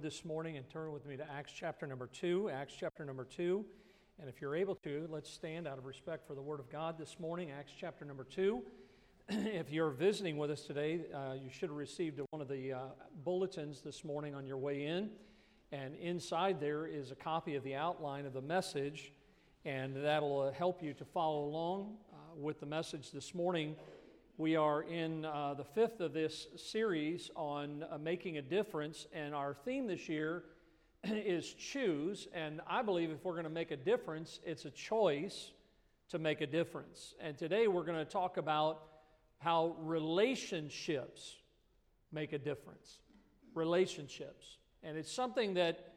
would, this morning and turn with me to Acts chapter number 2. Acts chapter number 2. And if you're able to, let's stand out of respect for the Word of God this morning. Acts chapter number 2. if you're visiting with us today, uh, you should have received one of the uh, bulletins this morning on your way in. And inside there is a copy of the outline of the message, and that'll uh, help you to follow along uh, with the message this morning. We are in uh, the fifth of this series on uh, making a difference, and our theme this year is choose. And I believe if we're going to make a difference, it's a choice to make a difference. And today we're going to talk about how relationships make a difference. Relationships. And it's something that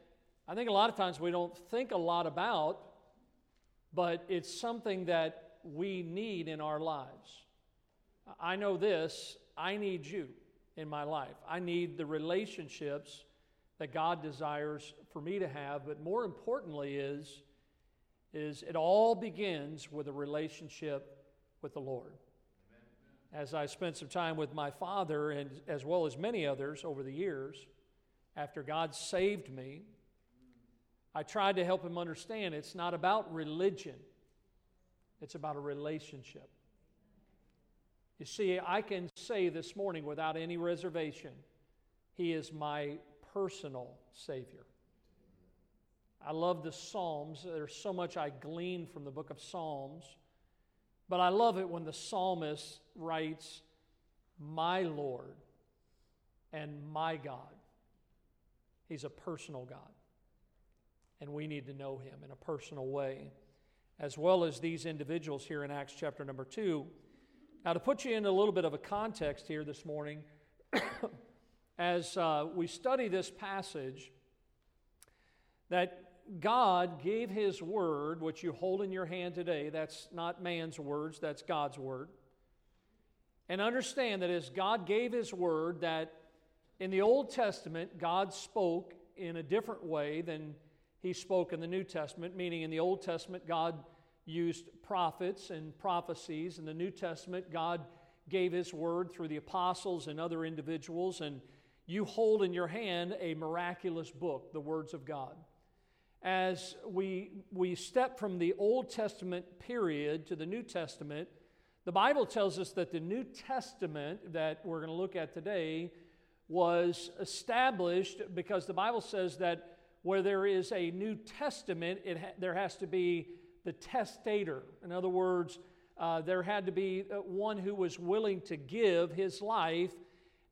I think a lot of times we don't think a lot about, but it's something that we need in our lives. I know this I need you in my life. I need the relationships that God desires for me to have, but more importantly is is it all begins with a relationship with the Lord. As I spent some time with my father and as well as many others over the years, after God saved me, I tried to help him understand it's not about religion. It's about a relationship. You see, I can say this morning without any reservation, He is my personal Savior. I love the Psalms. There's so much I glean from the book of Psalms. But I love it when the psalmist writes, My Lord and my God. He's a personal God. And we need to know him in a personal way, as well as these individuals here in Acts chapter number 2 now, to put you in a little bit of a context here this morning, as uh, we study this passage, that God gave His word, which you hold in your hand today. That's not man's words, that's God's word. And understand that as God gave His word, that in the Old Testament, God spoke in a different way than He spoke in the New Testament, meaning in the Old Testament, God used prophets and prophecies. In the New Testament, God gave His word through the apostles and other individuals, and you hold in your hand a miraculous book, the words of God. As we, we step from the Old Testament period to the New Testament, the Bible tells us that the New Testament that we're going to look at today was established because the Bible says that where there is a New Testament, it ha- there has to be the testator. In other words, uh, there had to be uh, one who was willing to give his life,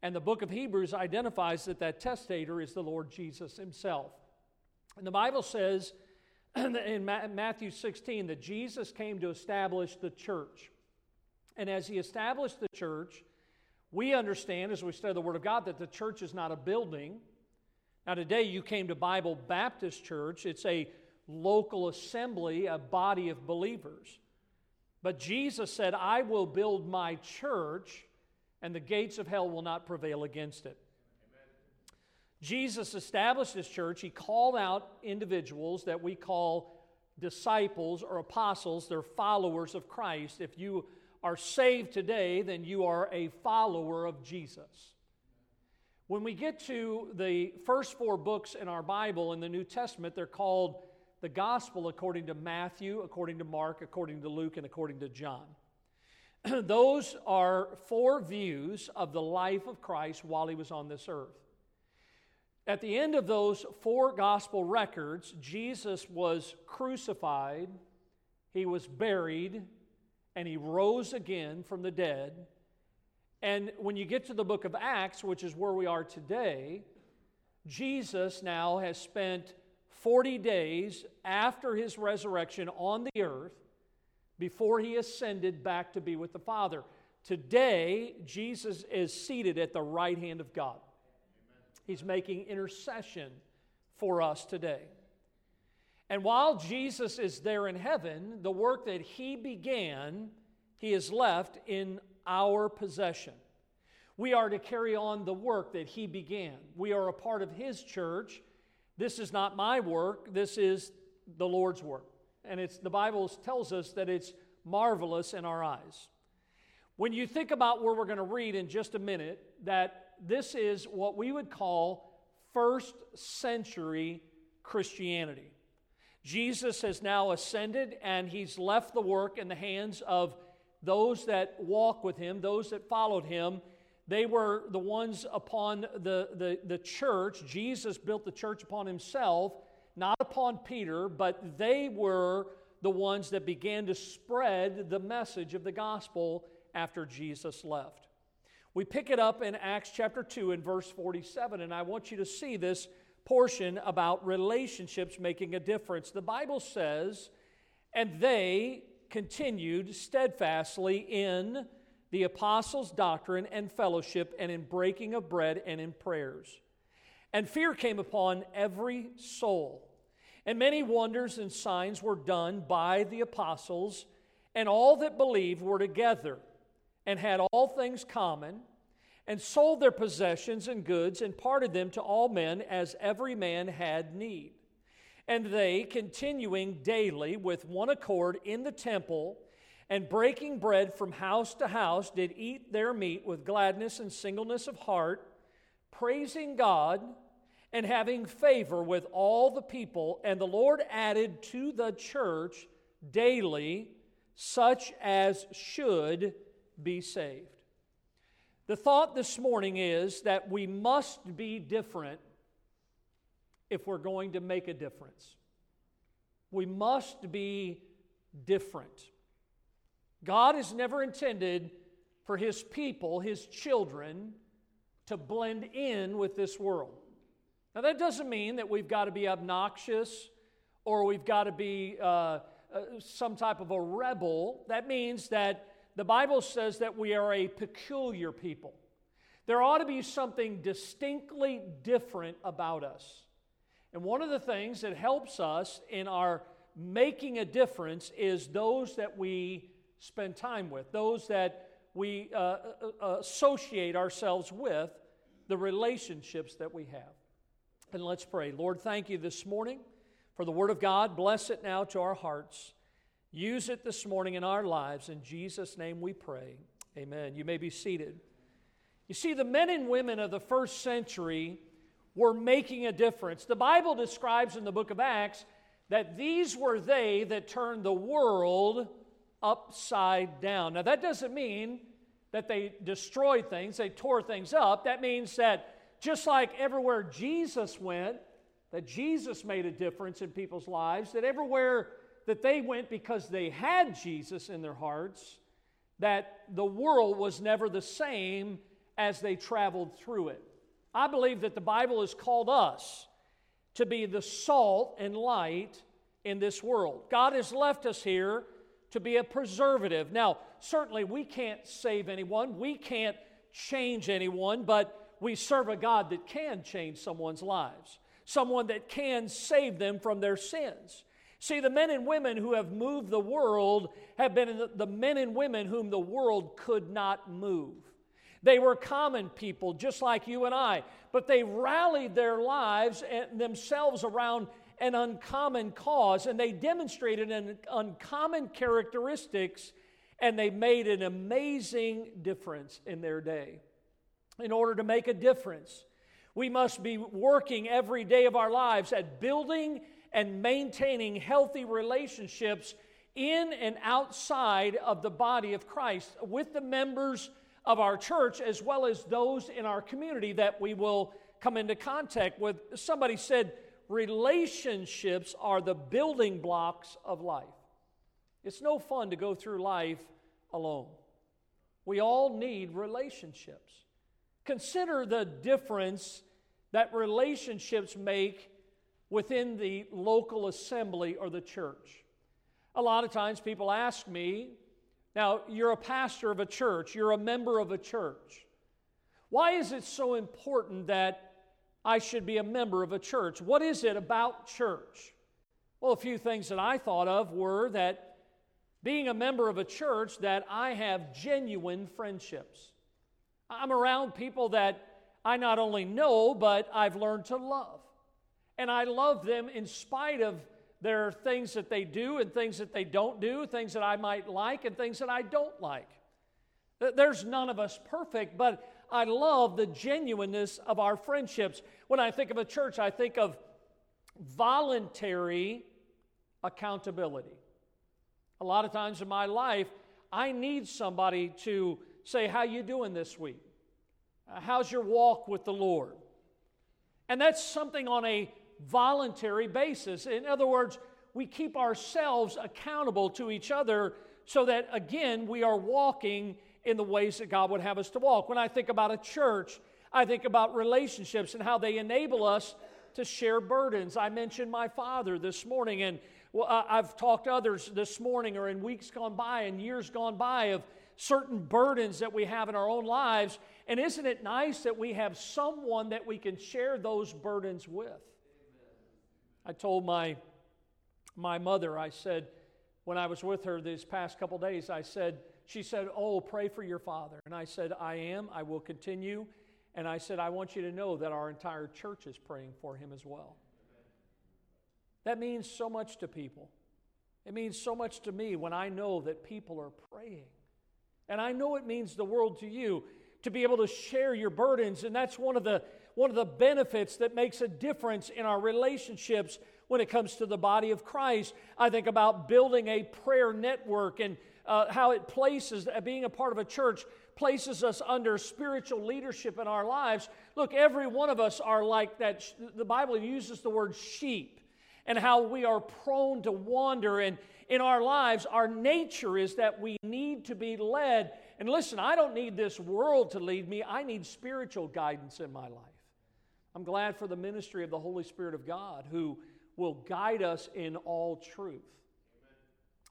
and the book of Hebrews identifies that that testator is the Lord Jesus himself. And the Bible says in Matthew 16 that Jesus came to establish the church. And as he established the church, we understand as we study the Word of God that the church is not a building. Now, today you came to Bible Baptist Church, it's a local assembly, a body of believers. But Jesus said, I will build my church, and the gates of hell will not prevail against it. Jesus established his church. He called out individuals that we call disciples or apostles. They're followers of Christ. If you are saved today, then you are a follower of Jesus. When we get to the first four books in our Bible in the New Testament, they're called the gospel according to Matthew, according to Mark, according to Luke, and according to John. Those are four views of the life of Christ while he was on this earth. At the end of those four gospel records, Jesus was crucified, he was buried, and he rose again from the dead. And when you get to the book of Acts, which is where we are today, Jesus now has spent 40 days after his resurrection on the earth before he ascended back to be with the Father. Today, Jesus is seated at the right hand of God. He's making intercession for us today. And while Jesus is there in heaven, the work that he began, he has left in our possession. We are to carry on the work that he began. We are a part of his church this is not my work, this is the Lord's work. And it's the Bible tells us that it's marvelous in our eyes. When you think about where we're going to read in just a minute, that this is what we would call first century Christianity. Jesus has now ascended and he's left the work in the hands of those that walk with him, those that followed him. They were the ones upon the, the, the church. Jesus built the church upon himself, not upon Peter, but they were the ones that began to spread the message of the gospel after Jesus left. We pick it up in Acts chapter 2 and verse 47, and I want you to see this portion about relationships making a difference. The Bible says, and they continued steadfastly in the apostles' doctrine and fellowship, and in breaking of bread and in prayers. And fear came upon every soul. And many wonders and signs were done by the apostles, and all that believed were together and had all things common, and sold their possessions and goods, and parted them to all men as every man had need. And they, continuing daily with one accord in the temple, and breaking bread from house to house, did eat their meat with gladness and singleness of heart, praising God and having favor with all the people. And the Lord added to the church daily such as should be saved. The thought this morning is that we must be different if we're going to make a difference. We must be different. God has never intended for His people, His children, to blend in with this world. Now, that doesn't mean that we've got to be obnoxious or we've got to be uh, uh, some type of a rebel. That means that the Bible says that we are a peculiar people. There ought to be something distinctly different about us. And one of the things that helps us in our making a difference is those that we spend time with, those that we uh, uh, uh associate ourselves with, the relationships that we have. And let's pray. Lord, thank you this morning for the Word of God. Bless it now to our hearts. Use it this morning in our lives. In Jesus' name we pray. Amen. You may be seated. You see, the men and women of the first century were making a difference. The Bible describes in the book of Acts that these were they that turned the world upside down. Now, that doesn't mean that they destroyed things, they tore things up. That means that just like everywhere Jesus went, that Jesus made a difference in people's lives, that everywhere that they went because they had Jesus in their hearts, that the world was never the same as they traveled through it. I believe that the Bible has called us to be the salt and light in this world. God has left us here to be a preservative. Now, certainly we can't save anyone, we can't change anyone, but we serve a God that can change someone's lives, someone that can save them from their sins. See, the men and women who have moved the world have been the men and women whom the world could not move. They were common people, just like you and I, but they rallied their lives and themselves around an uncommon cause, and they demonstrated an uncommon characteristics, and they made an amazing difference in their day. In order to make a difference, we must be working every day of our lives at building and maintaining healthy relationships in and outside of the body of Christ with the members of our church as well as those in our community that we will come into contact with. Somebody said, relationships are the building blocks of life. It's no fun to go through life alone. We all need relationships. Consider the difference that relationships make within the local assembly or the church. A lot of times people ask me, now you're a pastor of a church, you're a member of a church. Why is it so important that I should be a member of a church? What is it about church? Well, a few things that I thought of were that being a member of a church that I have genuine friendships. I'm around people that I not only know, but I've learned to love. And I love them in spite of their things that they do and things that they don't do, things that I might like and things that I don't like. There's none of us perfect, but I love the genuineness of our friendships. When I think of a church, I think of voluntary accountability. A lot of times in my life, I need somebody to say, How you doing this week? Uh, how's your walk with the Lord? And that's something on a voluntary basis. In other words, we keep ourselves accountable to each other so that, again, we are walking in the ways that God would have us to walk. When I think about a church, I think about relationships and how they enable us to share burdens. I mentioned my father this morning, and I've talked to others this morning or in weeks gone by and years gone by of certain burdens that we have in our own lives. And isn't it nice that we have someone that we can share those burdens with? I told my, my mother, I said, when I was with her these past couple days, I said, she said, Oh, pray for your father. And I said, I am. I will continue. And I said, I want you to know that our entire church is praying for him as well. That means so much to people. It means so much to me when I know that people are praying. And I know it means the world to you to be able to share your burdens. And that's one of the, one of the benefits that makes a difference in our relationships when it comes to the body of Christ. I think about building a prayer network and uh, how it places, uh, being a part of a church, places us under spiritual leadership in our lives. Look, every one of us are like that. The Bible uses the word sheep and how we are prone to wander. And in our lives, our nature is that we need to be led. And listen, I don't need this world to lead me, I need spiritual guidance in my life. I'm glad for the ministry of the Holy Spirit of God who will guide us in all truth.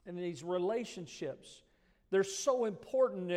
And these relationships, they're so important.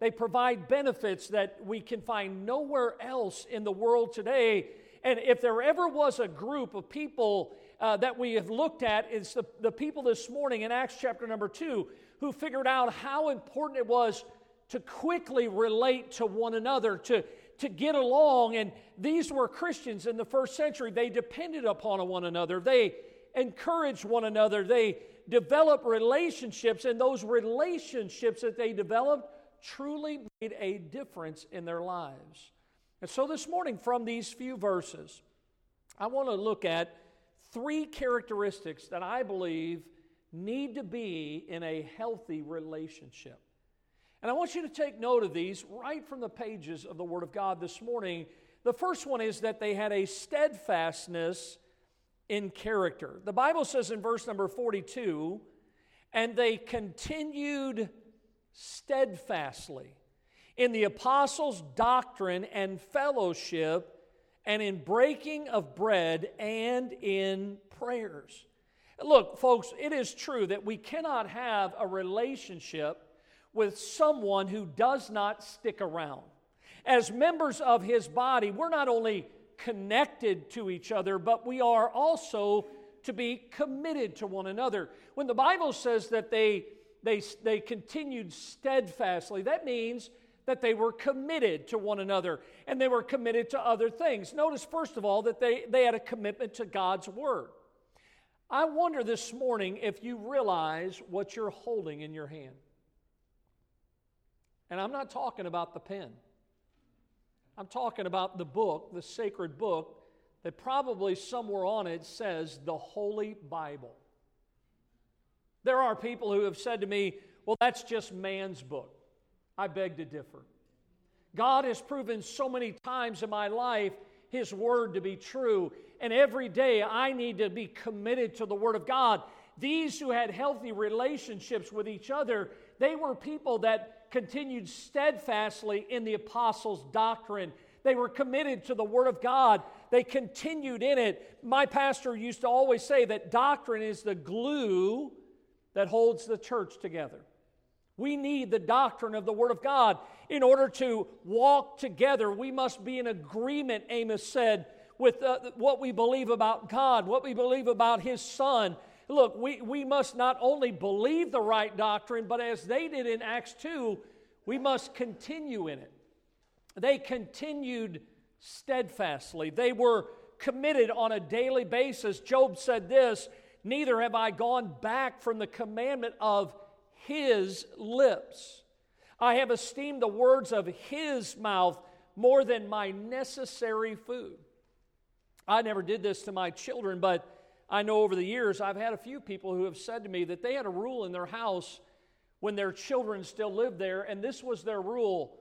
They provide benefits that we can find nowhere else in the world today. And if there ever was a group of people uh, that we have looked at, it's the, the people this morning in Acts chapter number two who figured out how important it was to quickly relate to one another, to, to get along. And these were Christians in the first century. They depended upon one another, they encouraged one another, they developed relationships, and those relationships that they developed truly made a difference in their lives. And so this morning, from these few verses, I want to look at three characteristics that I believe need to be in a healthy relationship. And I want you to take note of these right from the pages of the Word of God this morning. The first one is that they had a steadfastness in character. The Bible says in verse number 42 and they continued steadfastly in the apostles' doctrine and fellowship, and in breaking of bread and in prayers. Look, folks, it is true that we cannot have a relationship with someone who does not stick around. As members of his body, we're not only connected to each other, but we are also to be committed to one another. When the Bible says that they, they, they continued steadfastly, that means that they were committed to one another and they were committed to other things. Notice, first of all, that they, they had a commitment to God's Word. I wonder this morning if you realize what you're holding in your hand. And I'm not talking about the pen. I'm talking about the book, the sacred book, that probably somewhere on it says the Holy Bible. There are people who have said to me, well, that's just man's book. I beg to differ. God has proven so many times in my life His Word to be true, and every day I need to be committed to the Word of God. These who had healthy relationships with each other, they were people that continued steadfastly in the apostles' doctrine. They were committed to the Word of God. They continued in it. My pastor used to always say that doctrine is the glue that holds the church together. We need the doctrine of the Word of God. In order to walk together, we must be in agreement, Amos said, with uh, what we believe about God, what we believe about His Son, Look, we, we must not only believe the right doctrine, but as they did in Acts 2, we must continue in it. They continued steadfastly, they were committed on a daily basis. Job said this Neither have I gone back from the commandment of his lips. I have esteemed the words of his mouth more than my necessary food. I never did this to my children, but I know over the years I've had a few people who have said to me that they had a rule in their house when their children still lived there, and this was their rule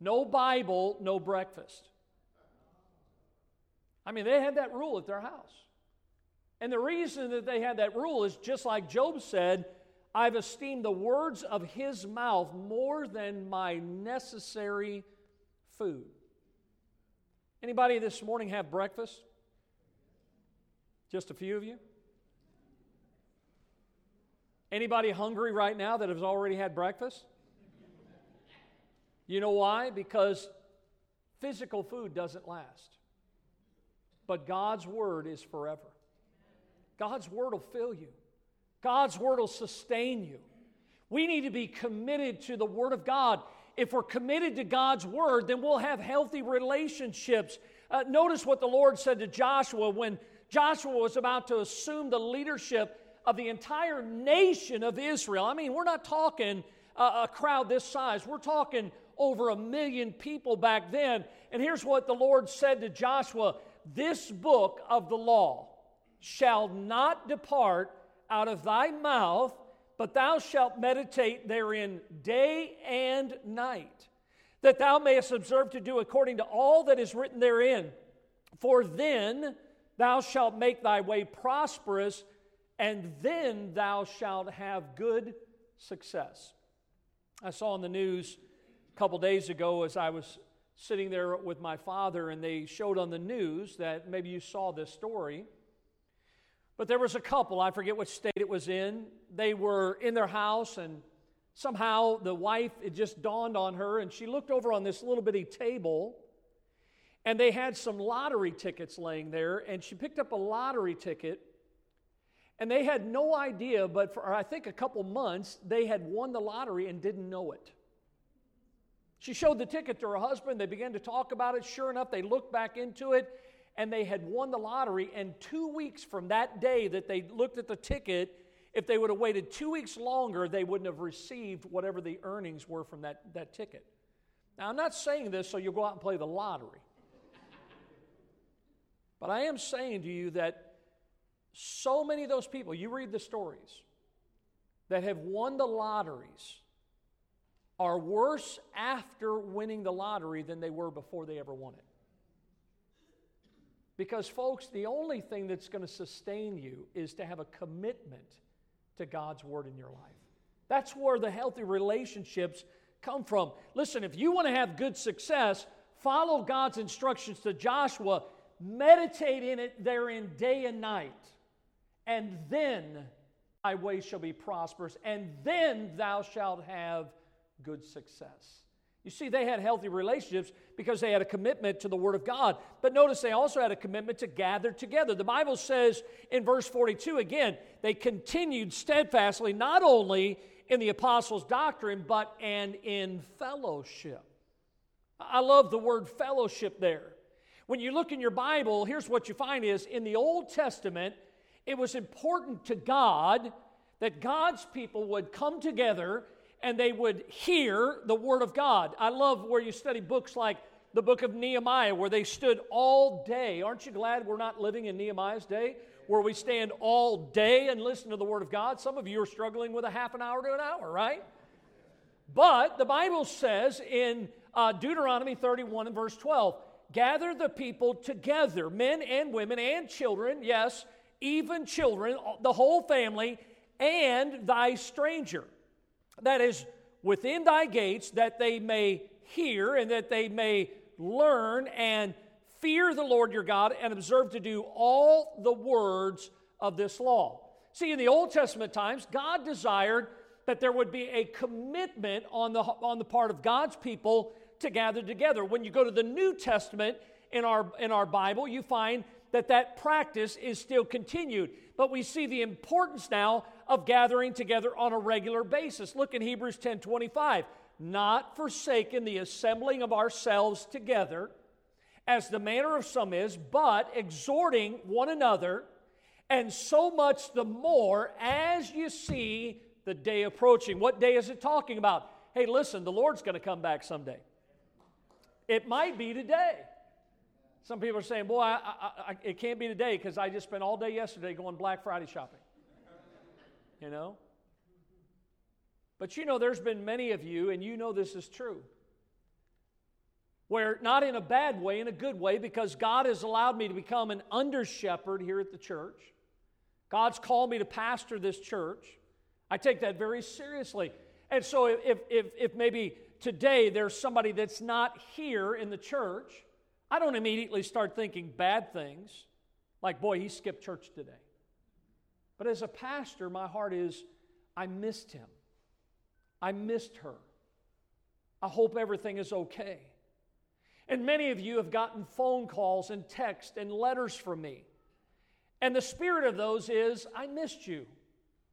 no Bible, no breakfast. I mean, they had that rule at their house. And the reason that they had that rule is just like Job said, I've esteemed the words of his mouth more than my necessary food. Anybody this morning have breakfast? Just a few of you? Anybody hungry right now that has already had breakfast? You know why? Because physical food doesn't last. But God's word is forever. God's word will fill you. God's word will sustain you. We need to be committed to the word of God. If we're committed to God's word, then we'll have healthy relationships. Uh, notice what the Lord said to Joshua when Joshua was about to assume the leadership of the entire nation of Israel. I mean, we're not talking a crowd this size, we're talking over a million people back then. And here's what the Lord said to Joshua This book of the law shall not depart out of thy mouth, but thou shalt meditate therein day and night, that thou mayest observe to do according to all that is written therein. For then thou shalt make thy way prosperous, and then thou shalt have good success. I saw on the news a couple days ago as I was sitting there with my father, and they showed on the news that maybe you saw this story. But there was a couple, I forget which state it was in. They were in their house, and somehow the wife, it just dawned on her, and she looked over on this little bitty table, and they had some lottery tickets laying there, and she picked up a lottery ticket. And they had no idea, but for I think a couple months, they had won the lottery and didn't know it. She showed the ticket to her husband. They began to talk about it. Sure enough, they looked back into it and they had won the lottery. And two weeks from that day that they looked at the ticket, if they would have waited two weeks longer, they wouldn't have received whatever the earnings were from that, that ticket. Now, I'm not saying this so you'll go out and play the lottery. But I am saying to you that so many of those people, you read the stories, that have won the lotteries are worse after winning the lottery than they were before they ever won it. Because, folks, the only thing that's going to sustain you is to have a commitment to God's Word in your life. That's where the healthy relationships come from. Listen, if you want to have good success, follow God's instructions to Joshua, meditate in it therein day and night, and then thy way shall be prosperous, and then thou shalt have good success. You see, they had healthy relationships because they had a commitment to the Word of God. But notice they also had a commitment to gather together. The Bible says in verse 42 again, they continued steadfastly not only in the apostles' doctrine, but and in fellowship. I love the word fellowship there. When you look in your Bible, here's what you find is in the Old Testament, it was important to God that God's people would come together and they would hear the Word of God. I love where you study books like the book of Nehemiah, where they stood all day. Aren't you glad we're not living in Nehemiah's day, where we stand all day and listen to the Word of God? Some of you are struggling with a half an hour to an hour, right? But the Bible says in uh, Deuteronomy 31 and verse 12, gather the people together, men and women and children, yes, even children, the whole family, and thy stranger that is within thy gates, that they may hear and that they may learn and fear the Lord your God and observe to do all the words of this law. See, in the Old Testament times, God desired that there would be a commitment on the, on the part of God's people to gather together. When you go to the New Testament in our, in our Bible, you find that that practice is still continued. But we see the importance now of gathering together on a regular basis. Look in Hebrews 10 25. Not forsaking the assembling of ourselves together, as the manner of some is, but exhorting one another, and so much the more as you see the day approaching. What day is it talking about? Hey, listen, the Lord's going to come back someday. It might be today. Some people are saying, Boy, I, I, I, it can't be today because I just spent all day yesterday going Black Friday shopping. You know? But you know, there's been many of you, and you know this is true, where not in a bad way, in a good way, because God has allowed me to become an under shepherd here at the church. God's called me to pastor this church. I take that very seriously. And so if, if, if maybe today there's somebody that's not here in the church, I don't immediately start thinking bad things, like, boy, he skipped church today. But as a pastor, my heart is, I missed him. I missed her. I hope everything is okay. And many of you have gotten phone calls and texts and letters from me. And the spirit of those is, I missed you.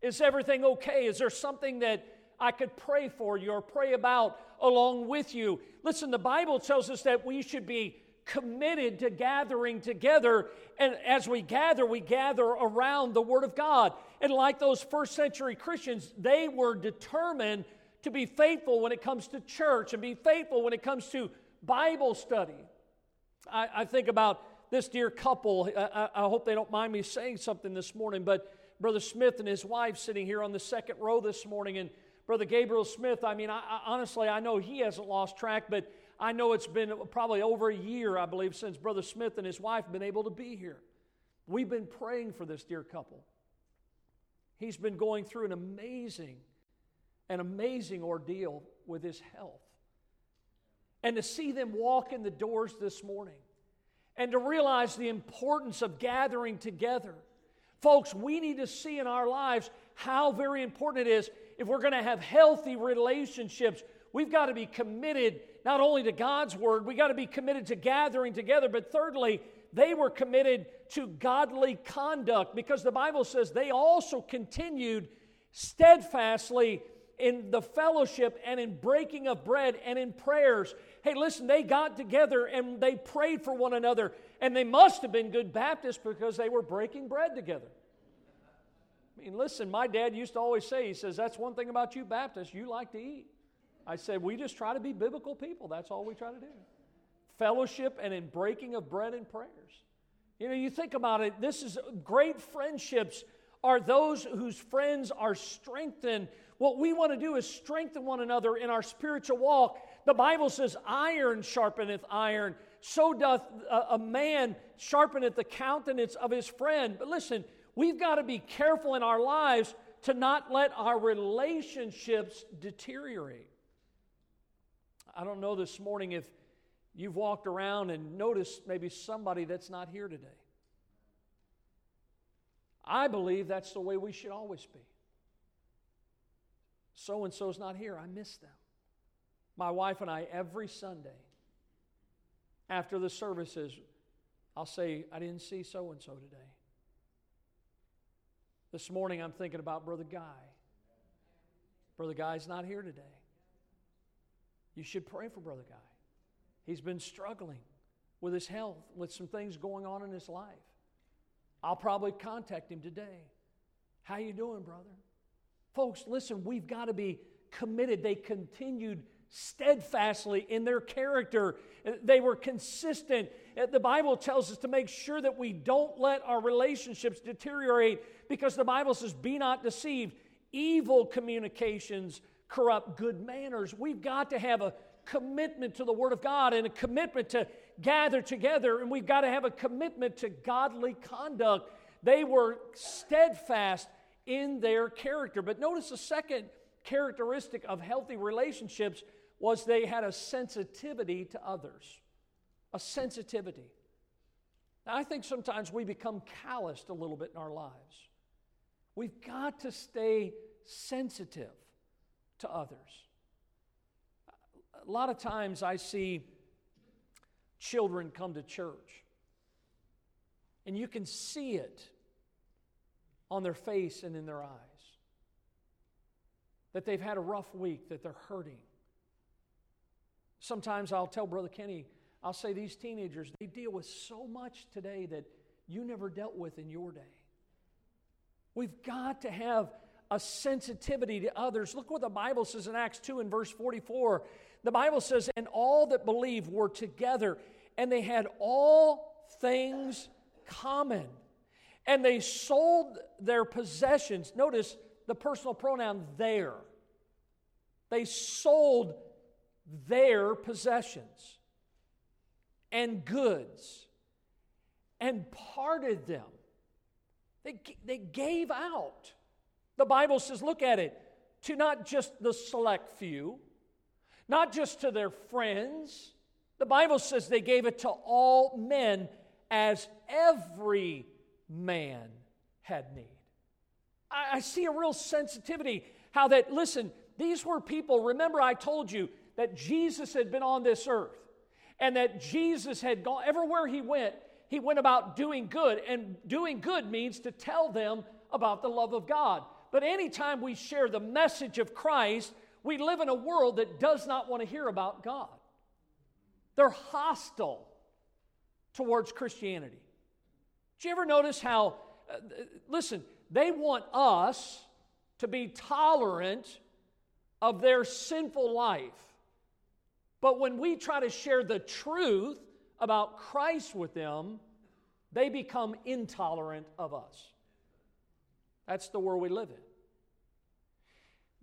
Is everything okay? Is there something that I could pray for you or pray about along with you? Listen, the Bible tells us that we should be committed to gathering together. And as we gather, we gather around the Word of God. And like those first century Christians, they were determined to be faithful when it comes to church and be faithful when it comes to Bible study. I, I think about this dear couple. I, I, hope they don't mind me saying something this morning, but Brother Smith and his wife sitting here on the second row this morning, and Brother Gabriel Smith, I mean, I, honestly, I know he hasn't lost track, but I know it's been probably over a year, I believe, since Brother Smith and his wife have been able to be here. We've been praying for this dear couple. He's been going through an amazing, an amazing ordeal with his health. And to see them walk in the doors this morning and to realize the importance of gathering together. Folks, we need to see in our lives how very important it is if we're going to have healthy relationships. We've got to be committed not only to God's word, We've got to be committed to gathering together, but thirdly, they were committed to godly conduct because the Bible says they also continued steadfastly in the fellowship and in breaking of bread and in prayers. Hey, listen, they got together and they prayed for one another, and they must have been good Baptists because they were breaking bread together. I mean, listen, my dad used to always say, he says, that's one thing about you Baptists, you like to eat. I said, we just try to be biblical people. That's all we try to do. Fellowship and in breaking of bread and prayers. You know, you think about it, this is great friendships are those whose friends are strengthened. What we want to do is strengthen one another in our spiritual walk. The Bible says, iron sharpeneth iron. So doth a, a man sharpeneth the countenance of his friend. But listen, we've got to be careful in our lives to not let our relationships deteriorate. I don't know this morning if you've walked around and noticed maybe somebody that's not here today. I believe that's the way we should always be. So and so's not here. I miss them. My wife and I, every Sunday after the services, I'll say, I didn't see so and so today. This morning I'm thinking about Brother Guy. Brother Guy's not here today. You should pray for Brother Guy. He's been struggling with his health, with some things going on in his life. I'll probably contact him today. How you doing, brother? Folks, listen, we've got to be committed. They continued steadfastly in their character. They were consistent. Uh, the Bible tells us to make sure that we don't let our relationships deteriorate because the Bible says, Be not deceived. Evil communications corrupt good manners. We've got to have a commitment to the Word of God and a commitment to gather together, and we've got to have a commitment to godly conduct. They were steadfast in their character. But notice the second characteristic of healthy relationships was they had a sensitivity to others. A sensitivity. Now, I think sometimes we become calloused a little bit in our lives. We've got to stay sensitive to others. A lot of times I see children come to church, and you can see it on their face and in their eyes that they've had a rough week, that they're hurting. Sometimes I'll tell Brother Kenny, I'll say these teenagers, they deal with so much today that you never dealt with in your day. We've got to have a sensitivity to others. Look what the Bible says in Acts 2 and verse 44 The Bible says, and all that believe were together, and they had all things common. And they sold their possessions. Notice the personal pronoun there. They sold their possessions and goods and parted them. They, they gave out. The Bible says, look at it, to not just the select few, not just to their friends. The Bible says they gave it to all men as every man had need. I, I see a real sensitivity how that, listen, these were people, remember I told you that Jesus had been on this earth and that Jesus had gone, everywhere he went, he went about doing good. And doing good means to tell them about the love of God. But anytime we share the message of Christ, we live in a world that does not want to hear about God. They're hostile towards Christianity. Did you ever notice how, uh, listen, they want us to be tolerant of their sinful life. But when we try to share the truth about Christ with them, they become intolerant of us. That's the world we live in.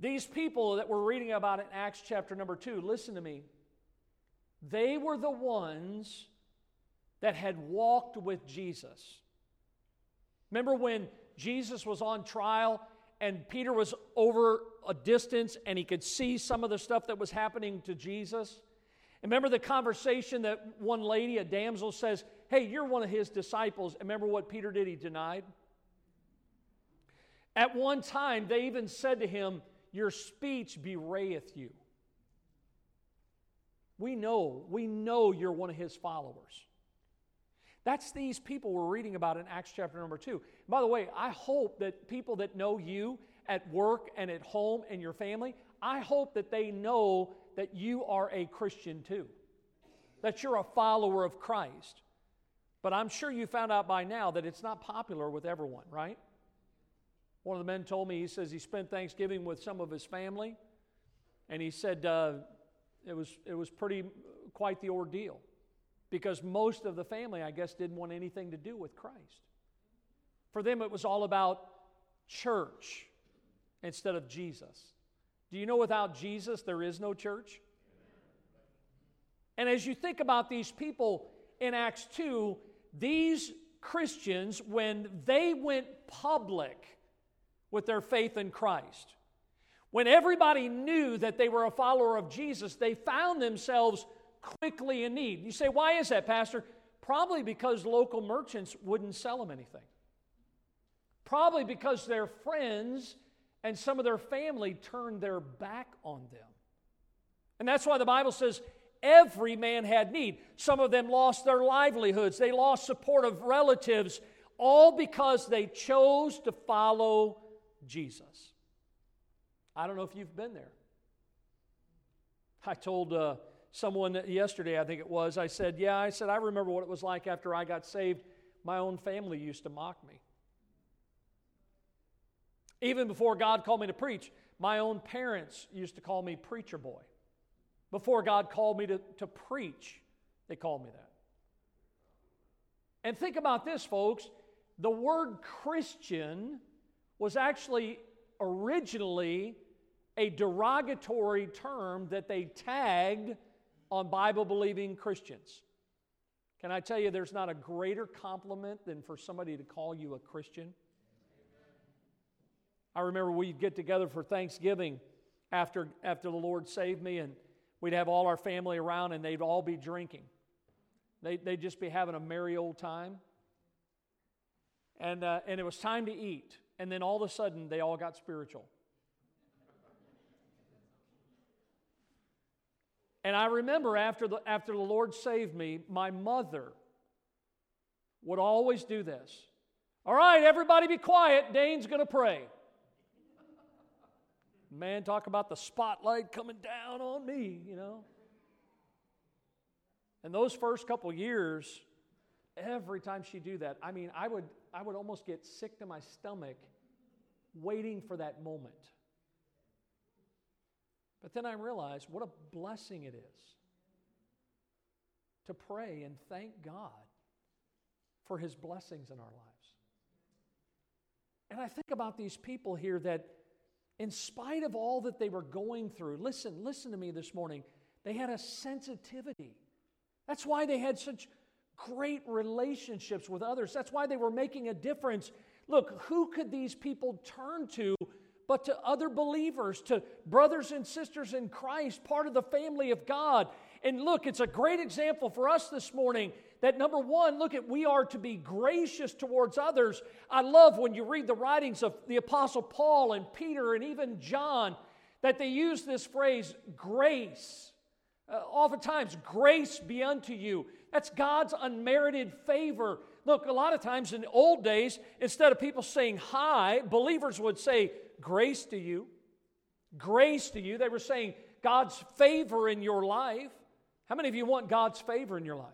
These people that we're reading about in Acts chapter number 2, listen to me. They were the ones that had walked with Jesus. Remember when Jesus was on trial and Peter was over a distance and he could see some of the stuff that was happening to Jesus? remember the conversation that one lady, a damsel, says, Hey, you're one of his disciples. And remember what Peter did? He denied. At one time, they even said to him, Your speech bewrayeth you. We know, we know you're one of his followers. That's these people we're reading about in Acts chapter number two. By the way, I hope that people that know you at work and at home and your family, I hope that they know that you are a Christian too, that you're a follower of Christ. But I'm sure you found out by now that it's not popular with everyone, right? One of the men told me, he says he spent Thanksgiving with some of his family, and he said uh, it, was, it was pretty, quite the ordeal because most of the family, I guess, didn't want anything to do with Christ. For them, it was all about church instead of Jesus. Do you know without Jesus, there is no church? And as you think about these people in Acts 2, these Christians, when they went public with their faith in Christ, when everybody knew that they were a follower of Jesus, they found themselves quickly in need. You say, why is that, Pastor? Probably because local merchants wouldn't sell them anything. Probably because their friends and some of their family turned their back on them. And that's why the Bible says every man had need. Some of them lost their livelihoods, they lost support of relatives, all because they chose to follow Jesus. I don't know if you've been there. I told uh, someone yesterday, I think it was, I said, Yeah, I said, I remember what it was like after I got saved. My own family used to mock me. Even before God called me to preach, my own parents used to call me preacher boy. Before God called me to, to preach, they called me that. And think about this, folks. The word Christian was actually originally a derogatory term that they tagged on Bible believing Christians. Can I tell you, there's not a greater compliment than for somebody to call you a Christian? I remember we'd get together for Thanksgiving after, after the Lord saved me, and we'd have all our family around, and they'd all be drinking. They, they'd just be having a merry old time. And, uh, and it was time to eat. And then all of a sudden, they all got spiritual. And I remember after the, after the Lord saved me, my mother would always do this. All right, everybody be quiet. Dane's going to pray. Man, talk about the spotlight coming down on me, you know. And those first couple years, every time she'd do that, I mean, I would, I would almost get sick to my stomach waiting for that moment. But then I realized what a blessing it is to pray and thank God for his blessings in our lives. And I think about these people here that, in spite of all that they were going through, listen, listen to me this morning, they had a sensitivity. That's why they had such great relationships with others. That's why they were making a difference. Look, who could these people turn to but to other believers, to brothers and sisters in Christ, part of the family of God? And look, it's a great example for us this morning that number one, look at we are to be gracious towards others. I love when you read the writings of the Apostle Paul and Peter and even John that they use this phrase, grace. Uh, oftentimes, grace be unto you. That's God's unmerited favor. Look, a lot of times in the old days, instead of people saying hi, believers would say, Grace to you. Grace to you. They were saying God's favor in your life. How many of you want God's favor in your life?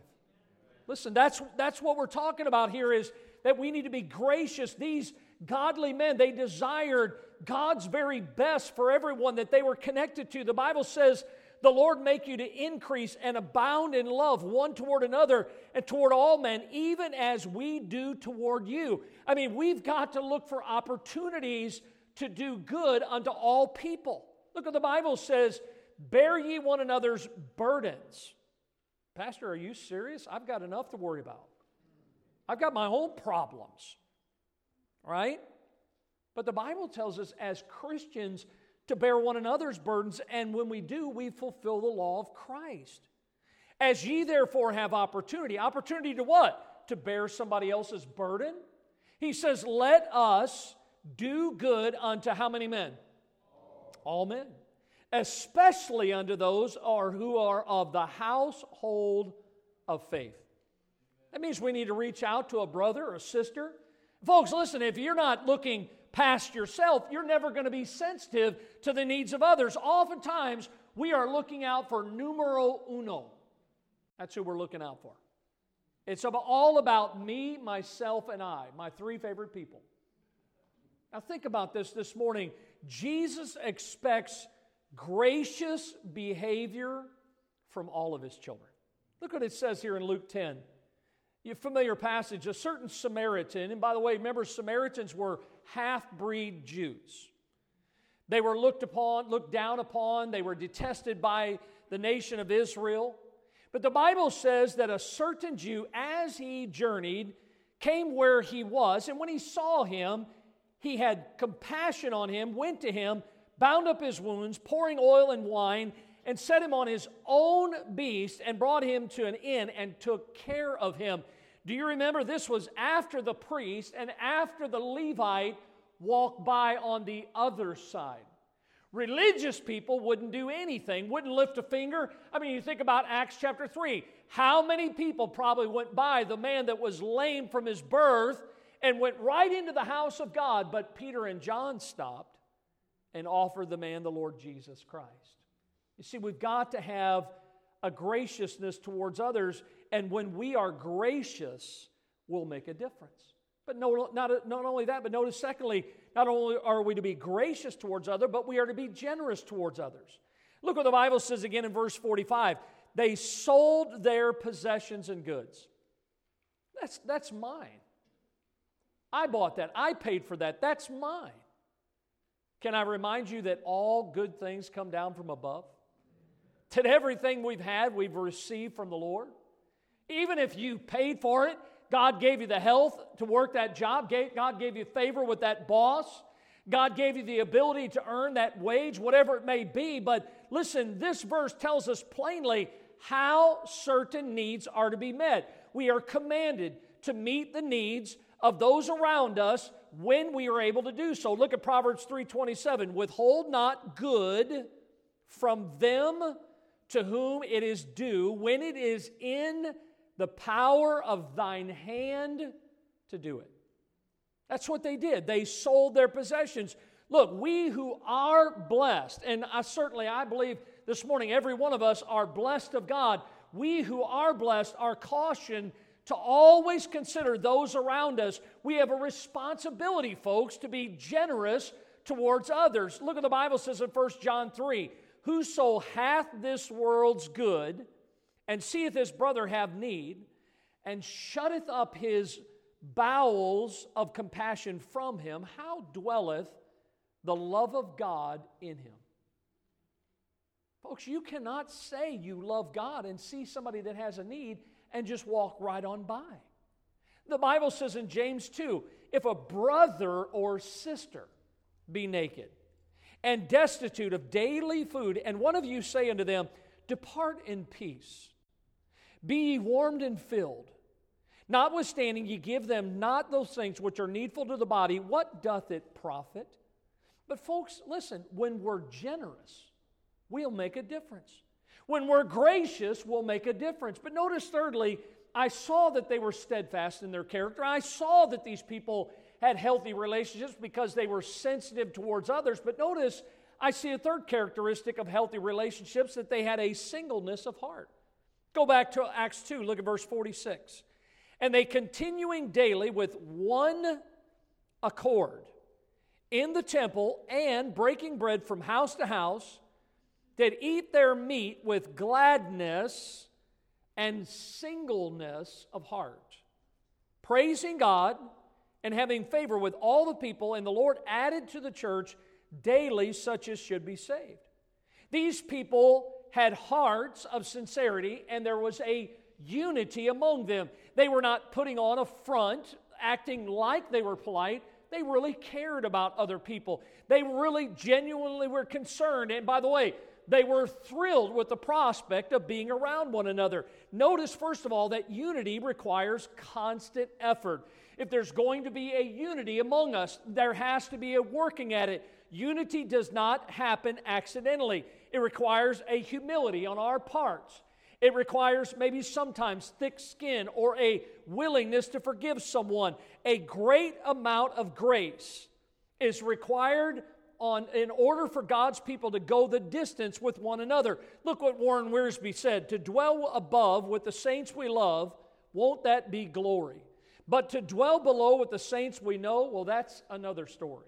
Listen, that's, that's what we're talking about here is that we need to be gracious. These godly men, they desired God's very best for everyone that they were connected to. The Bible says, the Lord make you to increase and abound in love one toward another and toward all men, even as we do toward you. I mean, we've got to look for opportunities to do good unto all people. Look what the Bible says bear ye one another's burdens Pastor, are you serious? I've got enough to worry about. I've got my own problems, right? But the Bible tells us as Christians to bear one another's burdens, and when we do, we fulfill the law of Christ. As ye therefore have opportunity, opportunity to what? To bear somebody else's burden? He says, Let us do good unto how many men? All men especially unto those are, who are of the household of faith. That means we need to reach out to a brother or sister. Folks, listen, if you're not looking past yourself, you're never going to be sensitive to the needs of others. Oftentimes, we are looking out for numero uno. That's who we're looking out for. It's all about me, myself, and I, my three favorite people. Now, think about this this morning. Jesus expects gracious behavior from all of his children. Look what it says here in Luke 10. You familiar passage, a certain Samaritan, and by the way, remember Samaritans were half-breed Jews. They were looked upon, looked down upon, they were detested by the nation of Israel. But the Bible says that a certain Jew, as he journeyed, came where he was, and when he saw him, he had compassion on him, went to him, bound up his wounds, pouring oil and wine, and set him on his own beast, and brought him to an inn and took care of him. Do you remember this was after the priest and after the Levite walked by on the other side? Religious people wouldn't do anything, wouldn't lift a finger. I mean, you think about Acts chapter 3. How many people probably went by the man that was lame from his birth and went right into the house of God, but Peter and John stopped and offered the man the Lord Jesus Christ. You see, we've got to have a graciousness towards others, and when we are gracious, we'll make a difference. But no, not, not only that, but notice, secondly, not only are we to be gracious towards others, but we are to be generous towards others. Look what the Bible says again in verse 45 they sold their possessions and goods. That's, that's mine. I bought that. I paid for that. That's mine. Can I remind you that all good things come down from above? That everything we've had, we've received from the Lord? Even if you paid for it, God gave you the health to work that job, God gave you favor with that boss, God gave you the ability to earn that wage, whatever it may be. But listen, this verse tells us plainly how certain needs are to be met. We are commanded to meet the needs of those around us when we are able to do so. Look at Proverbs 3:27. Withhold not good from them to whom it is due when it is in the power of thine hand to do it. That's what they did. They sold their possessions. Look, we who are blessed, and I certainly I believe this morning every one of us are blessed of God. We who are blessed are cautioned to always consider those around us. We have a responsibility, folks, to be generous towards others. Look at the Bible says in 1 John 3 Whoso hath this world's good, and seeth his brother have need, and shutteth up his bowels of compassion from him, how dwelleth the love of God in him? Folks, you cannot say you love God and see somebody that has a need and just walk right on by. The Bible says in James 2 if a brother or sister be naked and destitute of daily food, and one of you say unto them, Depart in peace, be ye warmed and filled. Notwithstanding, ye give them not those things which are needful to the body, what doth it profit? But, folks, listen, when we're generous, we'll make a difference. When we're gracious, we'll make a difference. But notice, thirdly, I saw that they were steadfast in their character. I saw that these people had healthy relationships because they were sensitive towards others. But notice, I see a third characteristic of healthy relationships that they had a singleness of heart. Go back to Acts 2, look at verse 46. And they continuing daily with one accord in the temple and breaking bread from house to house, did eat their meat with gladness and singleness of heart, praising God and having favor with all the people, and the Lord added to the church daily such as should be saved. These people had hearts of sincerity, and there was a unity among them. They were not putting on a front, acting like they were polite. They really cared about other people. They really genuinely were concerned. And by the way, they were thrilled with the prospect of being around one another. Notice, first of all, that unity requires constant effort. If there's going to be a unity among us, there has to be a working at it. Unity does not happen accidentally, it requires a humility on our parts. It requires maybe sometimes thick skin or a willingness to forgive someone. A great amount of grace is required on, in order for God's people to go the distance with one another. Look what Warren Wiersbe said to dwell above with the saints we love, won't that be glory? But to dwell below with the saints we know, well, that's another story.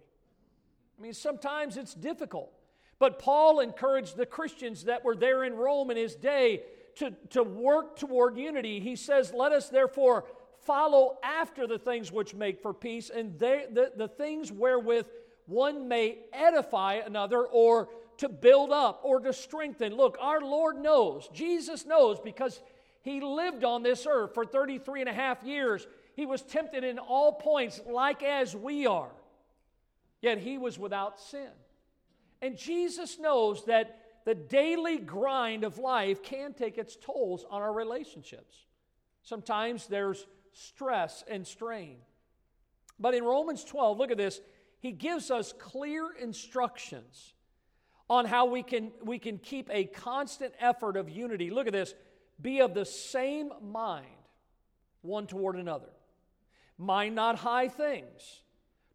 I mean, sometimes it's difficult. But Paul encouraged the Christians that were there in Rome in his day to, to work toward unity. He says, Let us therefore follow after the things which make for peace and they, the, the things wherewith one may edify another or to build up or to strengthen. Look, our Lord knows, Jesus knows because he lived on this earth for 33 and a half years. He was tempted in all points, like as we are, yet he was without sin. And Jesus knows that the daily grind of life can take its tolls on our relationships. Sometimes there's stress and strain. But in Romans 12, look at this he gives us clear instructions on how we can, we can keep a constant effort of unity. Look at this be of the same mind one toward another. Mind not high things,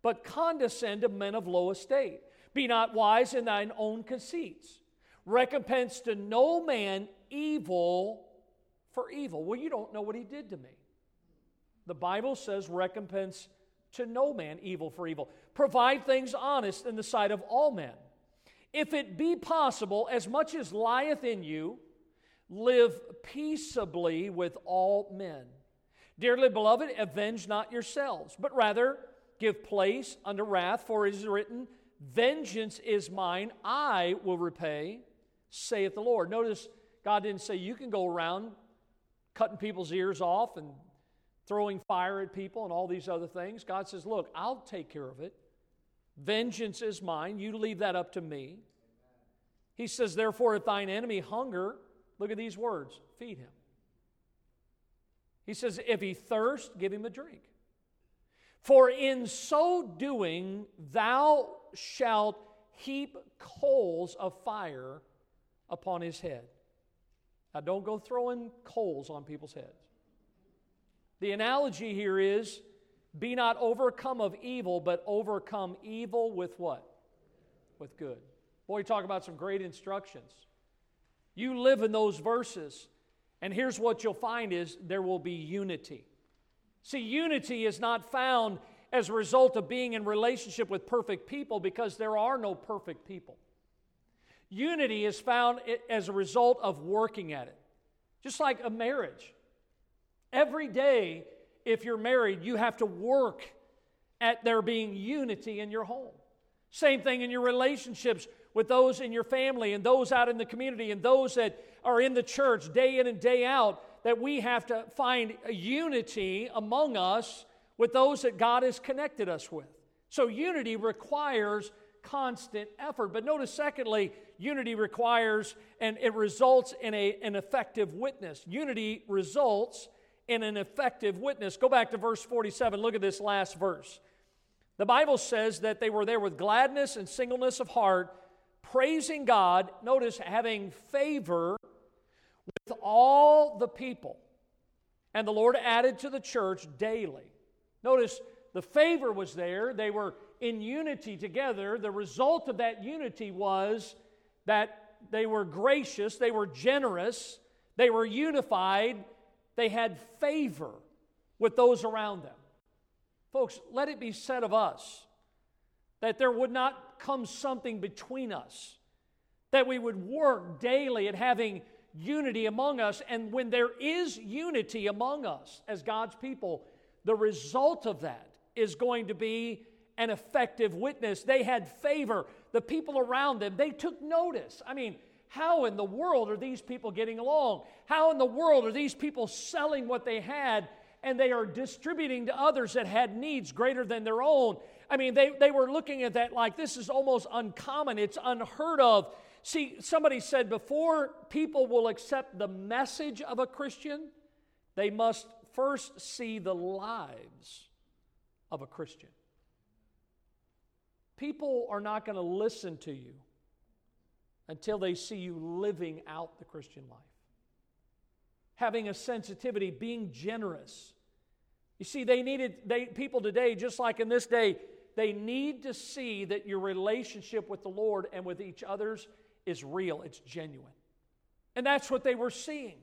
but condescend to men of low estate. Be not wise in thine own conceits. Recompense to no man evil for evil. Well, you don't know what he did to me. The Bible says recompense to no man evil for evil. Provide things honest in the sight of all men. If it be possible, as much as lieth in you, live peaceably with all men. Dearly beloved, avenge not yourselves, but rather give place unto wrath, for it is written, Vengeance is mine, I will repay, saith the Lord. Notice God didn't say you can go around cutting people's ears off and throwing fire at people and all these other things. God says, Look, I'll take care of it. Vengeance is mine. You leave that up to me. He says, Therefore, if thine enemy hunger, look at these words feed him. He says, If he thirst, give him a drink. For in so doing, thou shalt heap coals of fire upon his head. Now, don't go throwing coals on people's heads. The analogy here is be not overcome of evil, but overcome evil with what? With good. Boy, talk about some great instructions. You live in those verses, and here's what you'll find is there will be unity. See, unity is not found as a result of being in relationship with perfect people because there are no perfect people. Unity is found as a result of working at it, just like a marriage. Every day, if you're married, you have to work at there being unity in your home. Same thing in your relationships with those in your family and those out in the community and those that are in the church day in and day out, that we have to find unity among us with those that God has connected us with. So, unity requires constant effort. But notice, secondly, unity requires and it results in a, an effective witness. Unity results in an effective witness. Go back to verse 47. Look at this last verse. The Bible says that they were there with gladness and singleness of heart, praising God. Notice, having favor with all the people. And the Lord added to the church daily. Notice, the favor was there. They were in unity together. The result of that unity was that they were gracious, they were generous, they were unified, they had favor with those around them. Folks, let it be said of us that there would not come something between us, that we would work daily at having unity among us. And when there is unity among us as God's people, the result of that is going to be an effective witness. They had favor. The people around them, they took notice. I mean, how in the world are these people getting along? How in the world are these people selling what they had and they are distributing to others that had needs greater than their own? I mean, they, they were looking at that like this is almost uncommon, it's unheard of. See, somebody said before people will accept the message of a Christian, they must first see the lives of a Christian. People are not going to listen to you until they see you living out the Christian life. Having a sensitivity, being generous. You see, they needed, they, people today, just like in this day, they need to see that your relationship with the Lord and with each other's is real, it's genuine. And that's what they were seeing.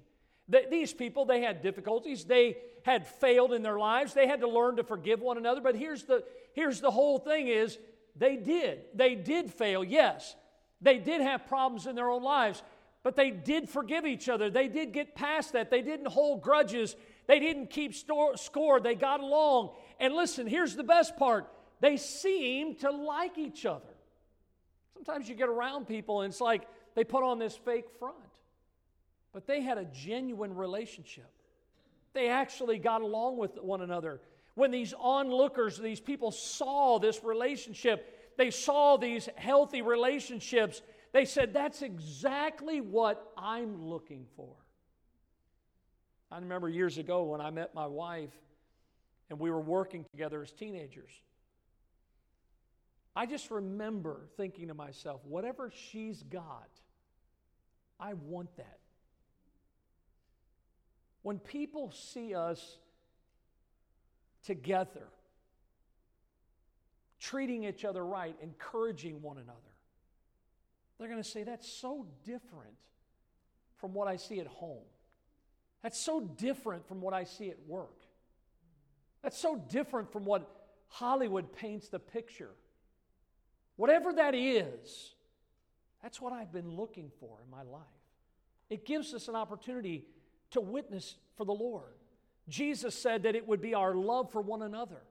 That these people, they had difficulties, they had failed in their lives, they had to learn to forgive one another. But here's the, here's the whole thing is they did. They did fail, yes. They did have problems in their own lives, but they did forgive each other. They did get past that. They didn't hold grudges. They didn't keep store, score. They got along. And listen, here's the best part they seemed to like each other. Sometimes you get around people and it's like they put on this fake front, but they had a genuine relationship. They actually got along with one another. When these onlookers, these people saw this relationship, they saw these healthy relationships, they said, That's exactly what I'm looking for. I remember years ago when I met my wife and we were working together as teenagers. I just remember thinking to myself, whatever she's got, I want that. When people see us together, treating each other right, encouraging one another, they're going to say, That's so different from what I see at home. That's so different from what I see at work. That's so different from what Hollywood paints the picture. Whatever that is, that's what I've been looking for in my life. It gives us an opportunity to witness for the Lord. Jesus said that it would be our love for one another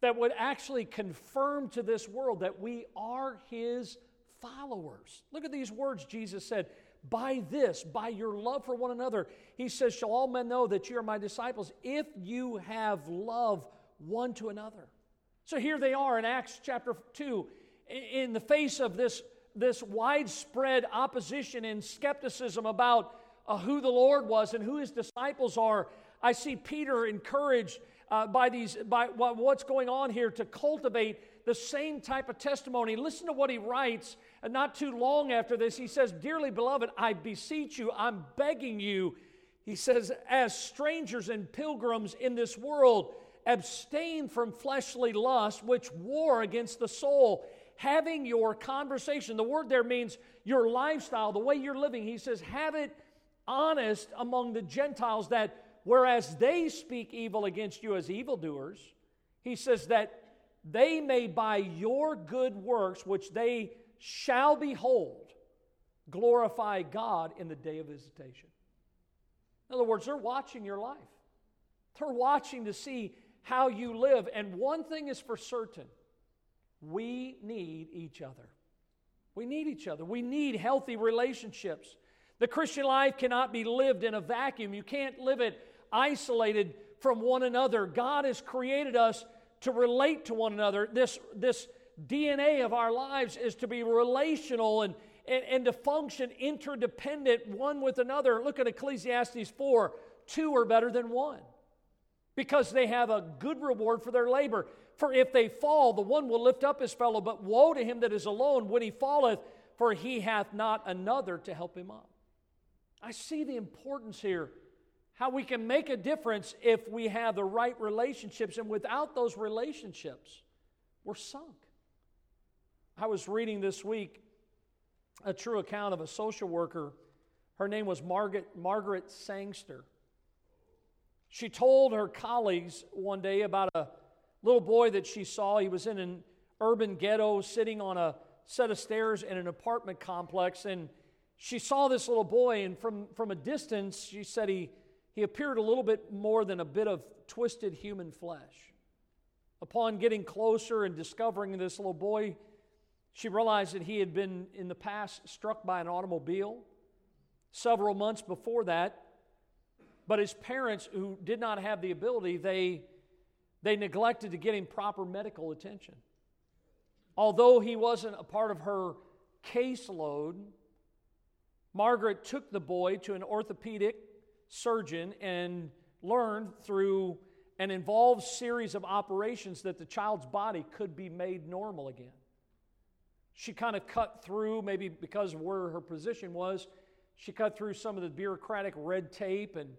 that would actually confirm to this world that we are His followers. Look at these words Jesus said. By this, by your love for one another, he says, Shall all men know that you are my disciples if you have love one to another. So here they are in Acts chapter 2, in the face of this, this widespread opposition and skepticism about uh, who the Lord was and who his disciples are, I see Peter encouraged uh, by, these, by what's going on here to cultivate the same type of testimony. Listen to what he writes uh, not too long after this. He says, Dearly beloved, I beseech you, I'm begging you. He says, As strangers and pilgrims in this world, abstain from fleshly lust, which war against the soul having your conversation, the word there means your lifestyle, the way you're living. He says, have it honest among the Gentiles that whereas they speak evil against you as evildoers, he says that they may by your good works, which they shall behold, glorify God in the day of visitation. In other words, they're watching your life, they're watching to see how you live. And one thing is for certain we need each other. We need each other. We need healthy relationships. The Christian life cannot be lived in a vacuum. You can't live it isolated from one another. God has created us to relate to one another. This, this DNA of our lives is to be relational and, and, and to function interdependent one with another. Look at Ecclesiastes 4 two are better than one because they have a good reward for their labor. For if they fall, the one will lift up his fellow, but woe to him that is alone when he falleth, for he hath not another to help him up. I see the importance here, how we can make a difference if we have the right relationships, and without those relationships, we're sunk. I was reading this week a true account of a social worker. Her name was Margaret, Margaret Sangster. She told her colleagues one day about a little boy that she saw. He was in an urban ghetto sitting on a set of stairs in an apartment complex. And she saw this little boy, and from, from a distance, she said he, he appeared a little bit more than a bit of twisted human flesh. Upon getting closer and discovering this little boy, she realized that he had been in the past struck by an automobile several months before that. But his parents, who did not have the ability, they, they neglected to get him proper medical attention. Although he wasn't a part of her caseload, Margaret took the boy to an orthopedic surgeon and learned through an involved series of operations that the child's body could be made normal again. She kind of cut through, maybe because of where her position was, she cut through some of the bureaucratic red tape and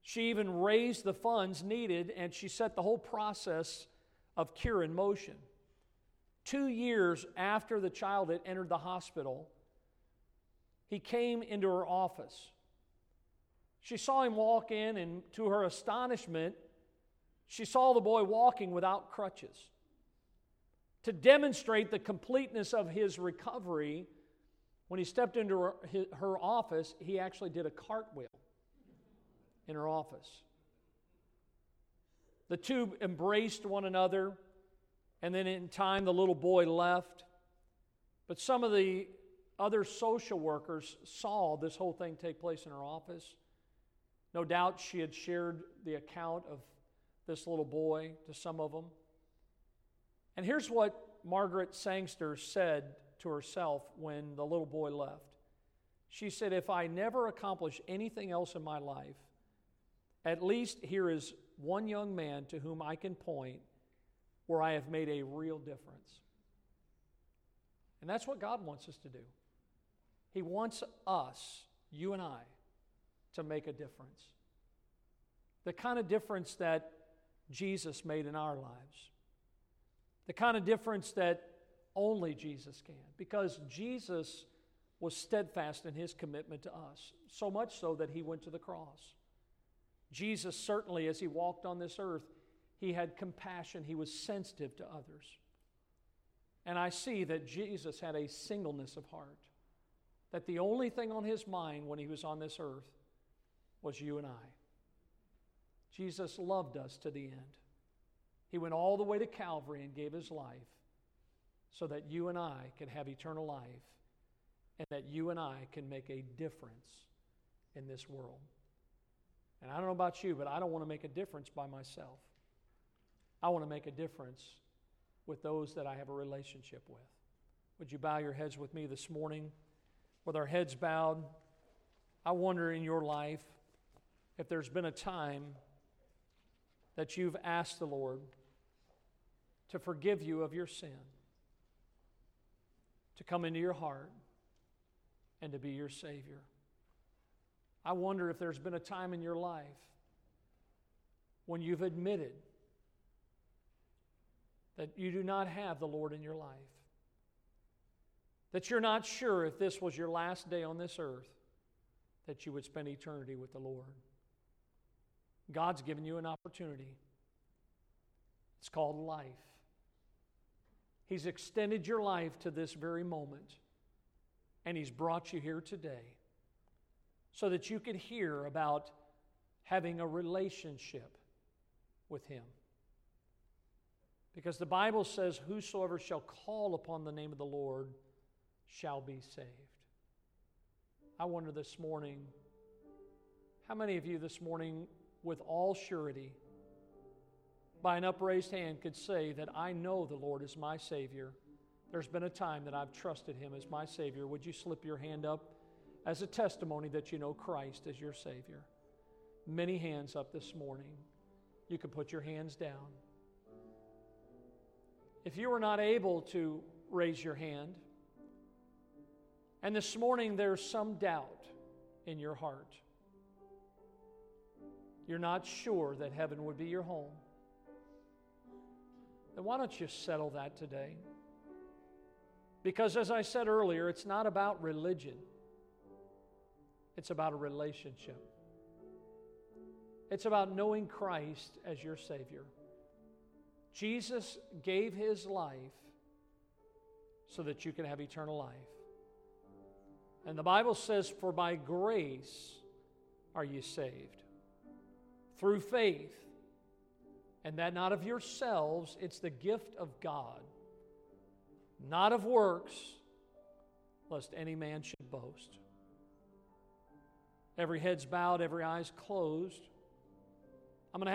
she even raised the funds needed and she set the whole process of cure in motion. Two years after the child had entered the hospital, he came into her office. She saw him walk in, and to her astonishment, she saw the boy walking without crutches. To demonstrate the completeness of his recovery, when he stepped into her, her office, he actually did a cartwheel in her office. The two embraced one another, and then in time, the little boy left. But some of the other social workers saw this whole thing take place in her office. No doubt she had shared the account of this little boy to some of them. And here's what Margaret Sangster said to herself when the little boy left. She said, If I never accomplish anything else in my life, at least here is one young man to whom I can point where I have made a real difference. And that's what God wants us to do. He wants us, you and I, to make a difference. The kind of difference that Jesus made in our lives. The kind of difference that only Jesus can. Because Jesus was steadfast in his commitment to us, so much so that he went to the cross. Jesus, certainly, as he walked on this earth, he had compassion, he was sensitive to others. And I see that Jesus had a singleness of heart, that the only thing on his mind when he was on this earth was you and I. Jesus loved us to the end. He went all the way to Calvary and gave his life so that you and I could have eternal life and that you and I can make a difference in this world. And I don't know about you, but I don't want to make a difference by myself. I want to make a difference with those that I have a relationship with. Would you bow your heads with me this morning? With our heads bowed, I wonder in your life if there's been a time that you've asked the Lord to forgive you of your sin, to come into your heart, and to be your Savior. I wonder if there's been a time in your life when you've admitted that you do not have the Lord in your life, that you're not sure if this was your last day on this earth, that you would spend eternity with the Lord. God's given you an opportunity. It's called life. He's extended your life to this very moment. And He's brought you here today so that you could hear about having a relationship with Him. Because the Bible says, Whosoever shall call upon the name of the Lord shall be saved. I wonder this morning, how many of you this morning, with all surety, by an upraised hand, could say that I know the Lord is my Savior? There's been a time that I've trusted Him as my Savior. Would you slip your hand up as a testimony that you know Christ as your Savior? Many hands up this morning. You can put your hands down. If you are not able to raise your hand, and this morning there's some doubt in your heart, you're not sure that heaven would be your home, then why don't you settle that today? Because as I said earlier, it's not about religion, it's about a relationship. It's about knowing Christ as your Savior. Jesus gave his life so that you can have eternal life. And the Bible says, For by grace are you saved, through faith, and that not of yourselves, it's the gift of God, not of works, lest any man should boast. Every head's bowed, every eye's closed. I'm going to